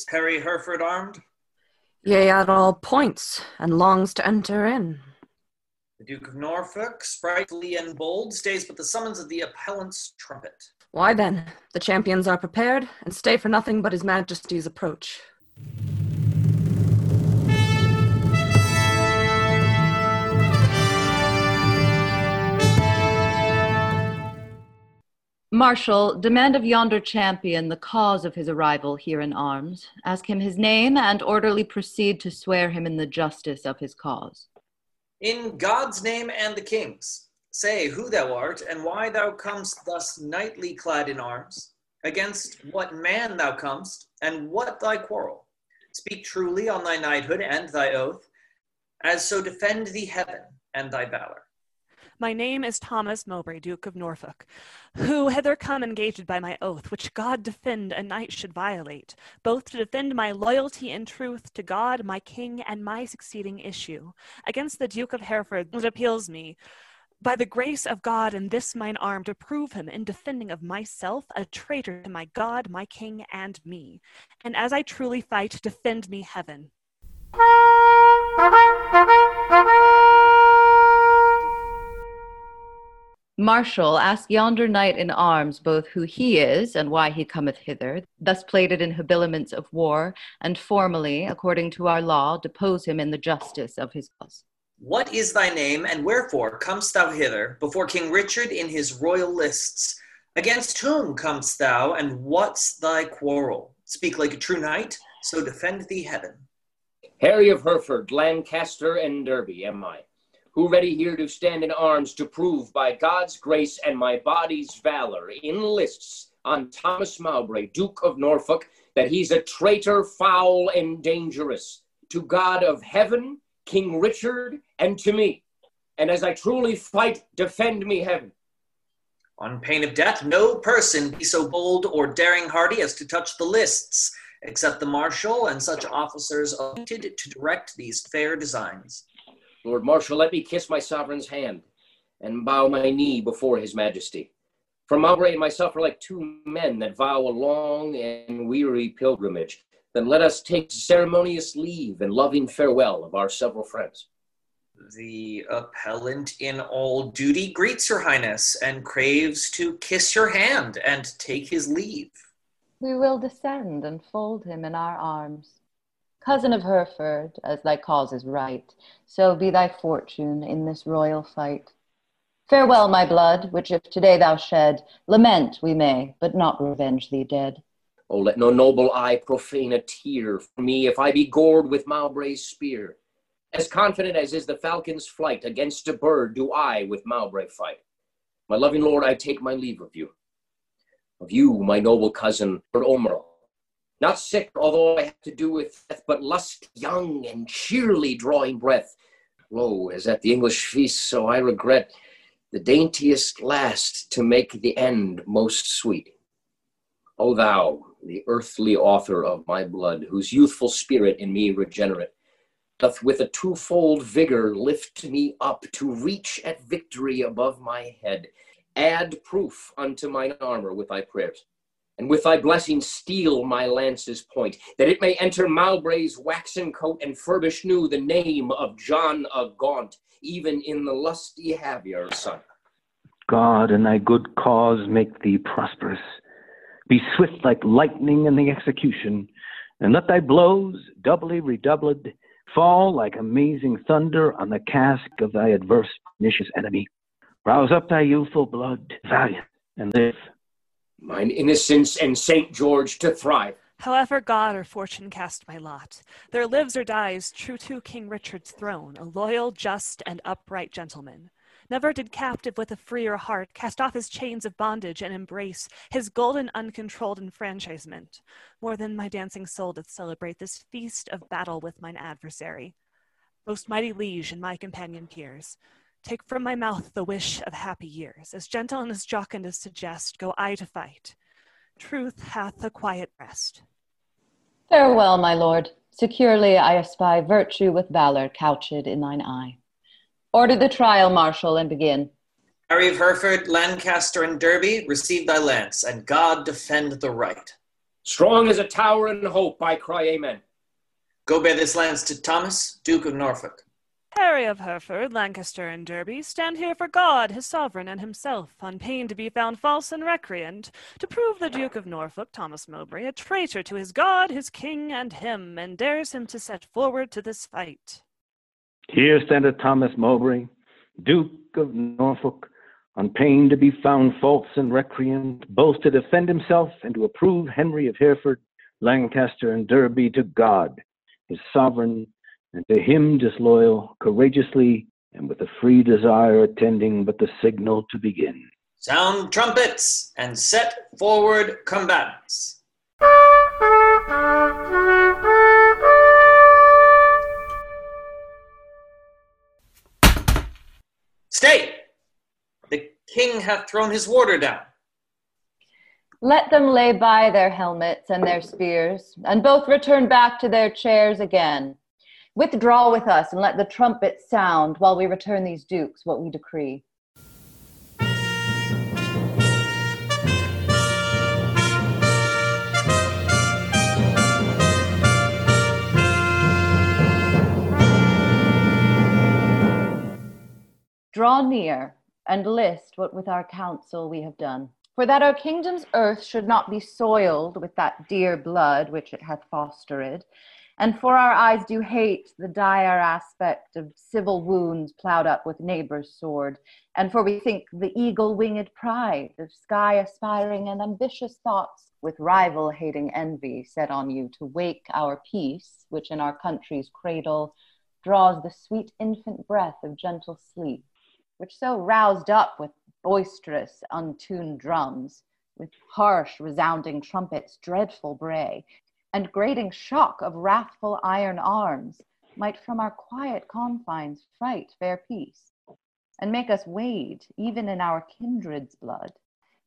Is Harry Hereford armed? Yea, at all points, and longs to enter in. The Duke of Norfolk, sprightly and bold, stays but the summons of the appellant's trumpet. Why then, the champions are prepared, and stay for nothing but his majesty's approach. Marshal, demand of yonder champion the cause of his arrival here in arms. Ask him his name and orderly proceed to swear him in the justice of his cause. In God's name and the king's, say who thou art and why thou comest thus knightly clad in arms, against what man thou comest, and what thy quarrel. Speak truly on thy knighthood and thy oath, as so defend thee heaven and thy valor. My name is Thomas Mowbray, Duke of Norfolk, who hither come engaged by my oath, which God defend a knight should violate, both to defend my loyalty and truth to God, my king, and my succeeding issue, against the Duke of Hereford that appeals me, by the grace of God and this mine arm to prove him in defending of myself a traitor to my God, my king, and me. And as I truly fight, defend me heaven. Marshal, ask yonder knight in arms both who he is and why he cometh hither, thus plated in habiliments of war, and formally, according to our law, depose him in the justice of his cause. What is thy name, and wherefore comest thou hither before King Richard in his royal lists? Against whom comest thou, and what's thy quarrel? Speak like a true knight, so defend thee heaven. Harry of Hereford, Lancaster, and Derby am I who ready here to stand in arms to prove by God's grace and my body's valor in lists on Thomas Mowbray, Duke of Norfolk, that he's a traitor, foul, and dangerous to God of heaven, King Richard, and to me. And as I truly fight, defend me heaven. On pain of death, no person be so bold or daring hardy as to touch the lists, except the marshal and such officers appointed to direct these fair designs. Lord Marshal, let me kiss my sovereign's hand and bow my knee before his majesty. For Mowbray and myself are like two men that vow a long and weary pilgrimage. Then let us take ceremonious leave and loving farewell of our several friends. The appellant in all duty greets your highness and craves to kiss your hand and take his leave. We will descend and fold him in our arms cousin of Hereford, as thy cause is right, so be thy fortune in this royal fight. Farewell, my blood, which if today thou shed, lament we may, but not revenge thee dead. Oh, let no noble eye profane a tear for me if I be gored with Mowbray's spear. As confident as is the falcon's flight against a bird, do I with Mowbray fight. My loving lord, I take my leave of you. Of you, my noble cousin, Lord Aumerle, not sick, although I have to do with death, but lust young and cheerly drawing breath. Lo, as at the English feast, so I regret the daintiest last to make the end most sweet. O thou, the earthly author of my blood, whose youthful spirit in me regenerate, doth with a twofold vigor lift me up to reach at victory above my head. Add proof unto mine armor with thy prayers and with thy blessing steel my lance's point, that it may enter Mowbray's waxen coat and furbish new the name of John of Gaunt, even in the lusty Haviour son. God and thy good cause make thee prosperous. Be swift like lightning in the execution, and let thy blows, doubly redoubled, fall like amazing thunder on the casque of thy adverse pernicious enemy. Rouse up thy youthful blood, valiant, and live mine innocence and St. George to thrive. However God or fortune cast my lot, there lives or dies true to King Richard's throne, a loyal, just, and upright gentleman. Never did captive with a freer heart cast off his chains of bondage and embrace his golden uncontrolled enfranchisement, more than my dancing soul doth celebrate this feast of battle with mine adversary. Most mighty liege and my companion peers, Take from my mouth the wish of happy years. As gentle and as jocund as suggest, go I to fight. Truth hath a quiet rest. Farewell, my lord. Securely I espy virtue with valor couched in thine eye. Order the trial, Marshal, and begin. Harry of Hereford, Lancaster, and Derby, receive thy lance, and God defend the right. Strong as a tower in hope, I cry amen. Go bear this lance to Thomas, Duke of Norfolk. Harry of Hereford, Lancaster, and Derby, stand here for God, his sovereign, and himself, on pain to be found false and recreant, to prove the Duke of Norfolk, Thomas Mowbray, a traitor to his God, his king, and him, and dares him to set forward to this fight. Here standeth Thomas Mowbray, Duke of Norfolk, on pain to be found false and recreant, both to defend himself and to approve Henry of Hereford, Lancaster, and Derby to God, his sovereign, and to him disloyal, courageously, and with a free desire attending but the signal to begin. Sound trumpets and set forward combatants. Stay! The king hath thrown his warder down. Let them lay by their helmets and their spears, and both return back to their chairs again. Withdraw with us, and let the trumpets sound while we return these dukes what we decree. Draw near and list what with our counsel we have done. For that our kingdom's earth should not be soiled with that dear blood which it hath fostered, and for our eyes do hate the dire aspect of civil wounds ploughed up with neighbor's sword, and for we think the eagle winged pride of sky aspiring and ambitious thoughts with rival hating envy set on you to wake our peace, which in our country's cradle draws the sweet infant breath of gentle sleep which so roused up with boisterous, untuned drums, with harsh, resounding trumpets' dreadful bray, and grating shock of wrathful iron arms, might from our quiet confines fright fair peace, and make us wade even in our kindred's blood.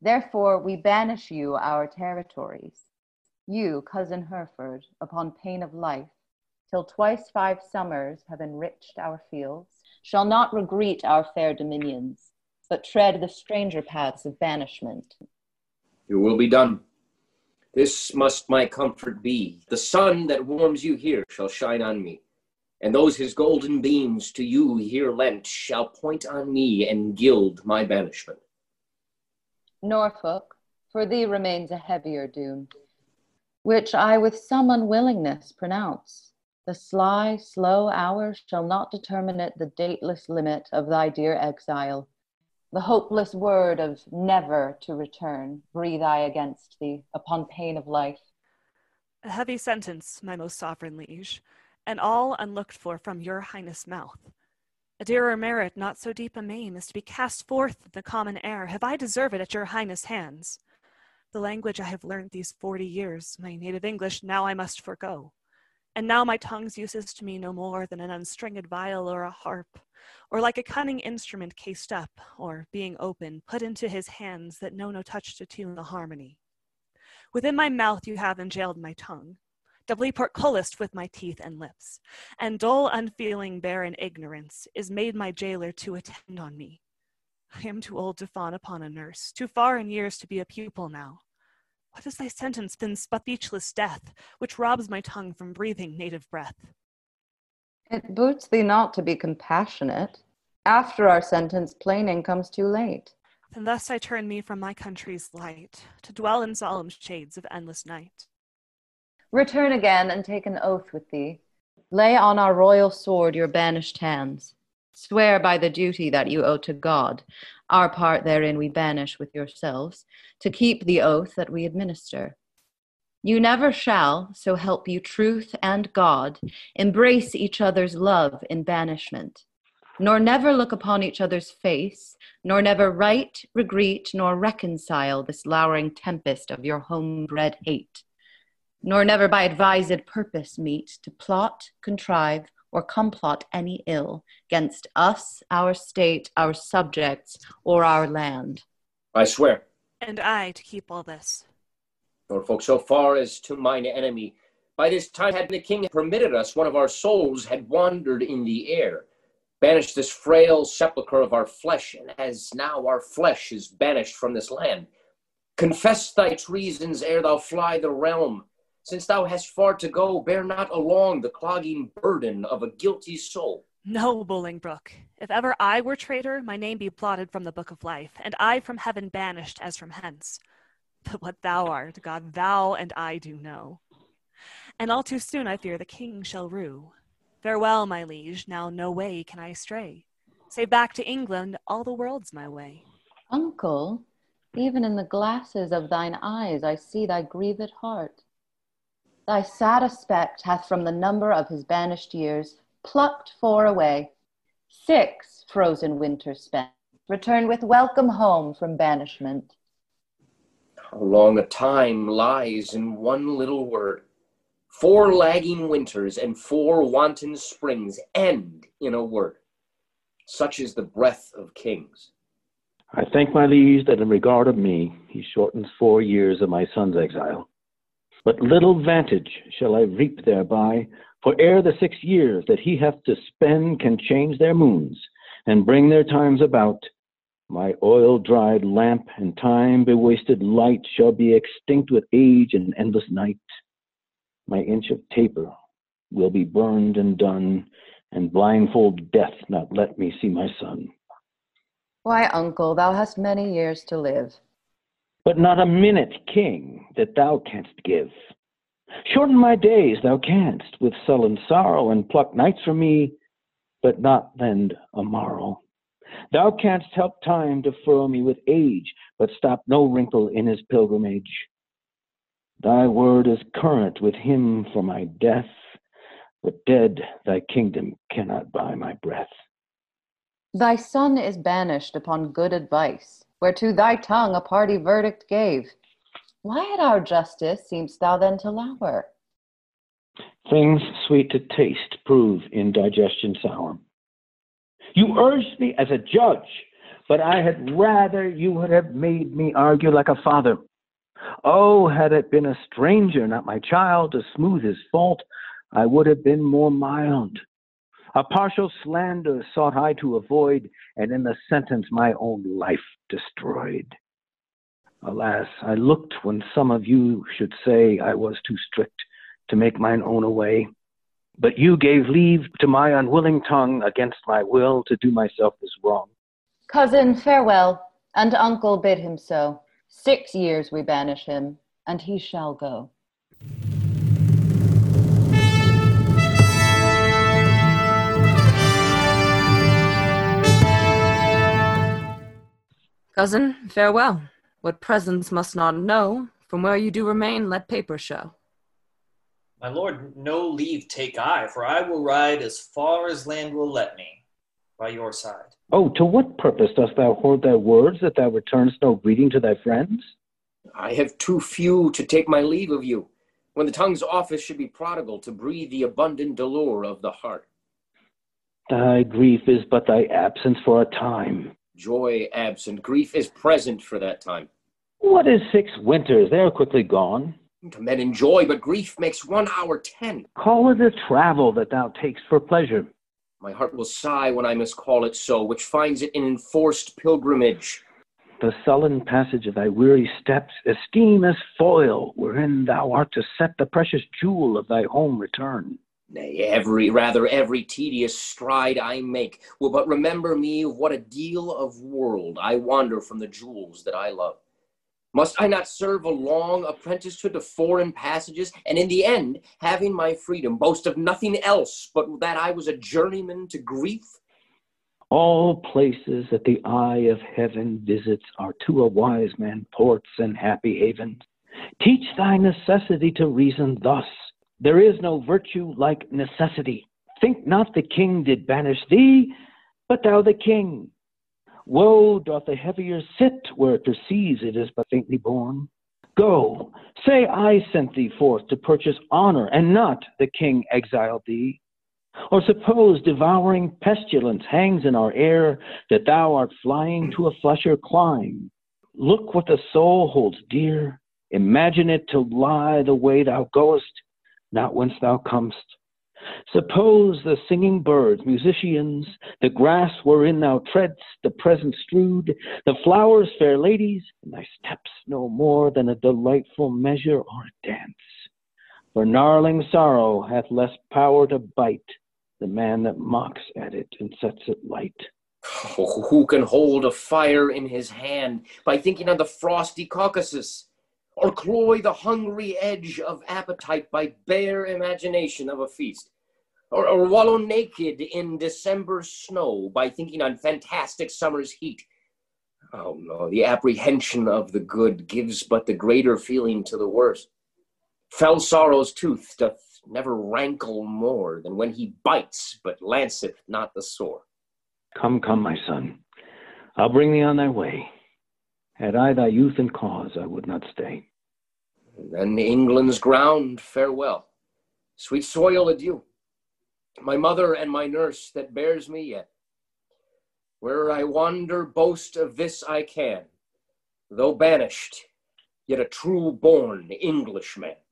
Therefore we banish you our territories, you, cousin Hereford, upon pain of life, till twice five summers have enriched our fields shall not regret our fair dominions, but tread the stranger paths of banishment. Your will be done. This must my comfort be. The sun that warms you here shall shine on me, and those his golden beams to you here lent shall point on me and gild my banishment. Norfolk, for thee remains a heavier doom, which I with some unwillingness pronounce. The sly, slow hour shall not determine it the dateless limit of thy dear exile. The hopeless word of never to return breathe I against thee upon pain of life. A heavy sentence, my most sovereign liege, and all unlooked for from your highness' mouth. A dearer merit, not so deep a main, is to be cast forth in the common air. Have I deserved it at your highness' hands? The language I have learned these forty years, my native English, now I must forego. And now my tongue's use is to me no more than an unstringed viol or a harp, or like a cunning instrument cased up, or, being open, put into his hands that know no touch to tune the harmony. Within my mouth you have enjailed my tongue, doubly portcullised with my teeth and lips, and dull, unfeeling, barren ignorance is made my jailer to attend on me. I am too old to fawn upon a nurse, too far in years to be a pupil now. What is thy sentence been speechless death, which robs my tongue from breathing native breath? It boots thee not to be compassionate. After our sentence, plaining comes too late. And thus I turn me from my country's light, to dwell in solemn shades of endless night. Return again and take an oath with thee. Lay on our royal sword your banished hands. Swear by the duty that you owe to God, our part therein we banish with yourselves, to keep the oath that we administer. You never shall, so help you truth and God, embrace each other's love in banishment, nor never look upon each other's face, nor never write, regret, nor reconcile this lowering tempest of your homebred hate, nor never by advised purpose meet to plot, contrive, or complot any ill against us, our state, our subjects, or our land. I swear. And I to keep all this. Norfolk, so far as to mine enemy, by this time had the king permitted us, one of our souls had wandered in the air, banished this frail sepulchre of our flesh, and as now our flesh is banished from this land, Confess thy treasons ere thou fly the realm. Since thou hast far to go, bear not along the clogging burden of a guilty soul. No, Bolingbroke. If ever I were traitor, my name be blotted from the book of life, and I from heaven banished as from hence. But what thou art, God, thou and I do know. And all too soon I fear the king shall rue. Farewell, my liege, now no way can I stray. Say back to England, all the world's my way. Uncle, even in the glasses of thine eyes I see thy grieved heart. Thy sad aspect hath from the number of his banished years plucked four away, six frozen winters spent, return with welcome home from banishment. How long a time lies in one little word. Four lagging winters and four wanton springs end in a word. Such is the breath of kings. I thank my liege that in regard of me, he shortens four years of my son's exile. But little vantage shall I reap thereby, for ere the six years that he hath to spend can change their moons and bring their times about, my oil dried lamp and time bewasted light shall be extinct with age and endless night. My inch of taper will be burned and done, and blindfold death not let me see my son. Why, uncle, thou hast many years to live. But not a minute, king, that thou canst give. Shorten my days thou canst with sullen sorrow, and pluck nights from me, but not lend a morrow. Thou canst help time to furrow me with age, but stop no wrinkle in his pilgrimage. Thy word is current with him for my death, but dead thy kingdom cannot buy my breath. Thy son is banished upon good advice, whereto thy tongue a party verdict gave. Why at our justice seem'st thou then to lower? Things sweet to taste prove in digestion sour. You urged me as a judge, but I had rather you would have made me argue like a father. Oh, had it been a stranger, not my child, to smooth his fault, I would have been more mild. A partial slander sought I to avoid, and in the sentence my own life destroyed. Alas, I looked when some of you should say I was too strict to make mine own away. But you gave leave to my unwilling tongue against my will to do myself this wrong. Cousin, farewell, and uncle bid him so. Six years we banish him, and he shall go. Cousin, farewell. What presence must not know, from where you do remain, let paper show. My lord, no leave take I, for I will ride as far as land will let me, by your side. Oh, to what purpose dost thou hoard thy words, that thou returnest no greeting to thy friends? I have too few to take my leave of you, when the tongue's office should be prodigal to breathe the abundant dolor of the heart. Thy grief is but thy absence for a time. Joy absent, grief is present for that time. What is six winters? They are quickly gone. To men enjoy, but grief makes one hour ten. Call it a travel that thou takest for pleasure. My heart will sigh when I must call it so, which finds it in enforced pilgrimage. The sullen passage of thy weary steps esteem as foil wherein thou art to set the precious jewel of thy home return. Nay, every, rather every tedious stride I make will but remember me of what a deal of world I wander from the jewels that I love. Must I not serve a long apprenticeship to foreign passages, and in the end, having my freedom, boast of nothing else but that I was a journeyman to grief? All places that the eye of heaven visits are to a wise man ports and happy havens. Teach thy necessity to reason thus. There is no virtue like necessity. Think not the king did banish thee, but thou the king. Woe doth the heavier sit where it perceives it is but faintly born. Go, say I sent thee forth to purchase honor, and not the king exiled thee. Or suppose devouring pestilence hangs in our air, that thou art flying to a flusher clime. Look what the soul holds dear. Imagine it to lie the way thou goest, not whence thou comest. Suppose the singing birds, musicians, the grass wherein thou treadst, the present strewed, the flowers, fair ladies, and thy steps no more than a delightful measure or a dance. For gnarling sorrow hath less power to bite the man that mocks at it and sets it light. Oh, who can hold a fire in his hand by thinking on the frosty Caucasus? Or cloy the hungry edge of appetite by bare imagination of a feast? Or, or wallow naked in December snow by thinking on fantastic summer's heat? Oh no, the apprehension of the good gives but the greater feeling to the worse. Fell sorrow's tooth doth never rankle more than when he bites, but lanceth not the sore. Come, come, my son, I'll bring thee on thy way. Had I thy youth and cause, I would not stay. Then England's ground, farewell. Sweet soil, adieu. My mother and my nurse that bears me yet. Where I wander, boast of this I can, though banished, yet a true born Englishman.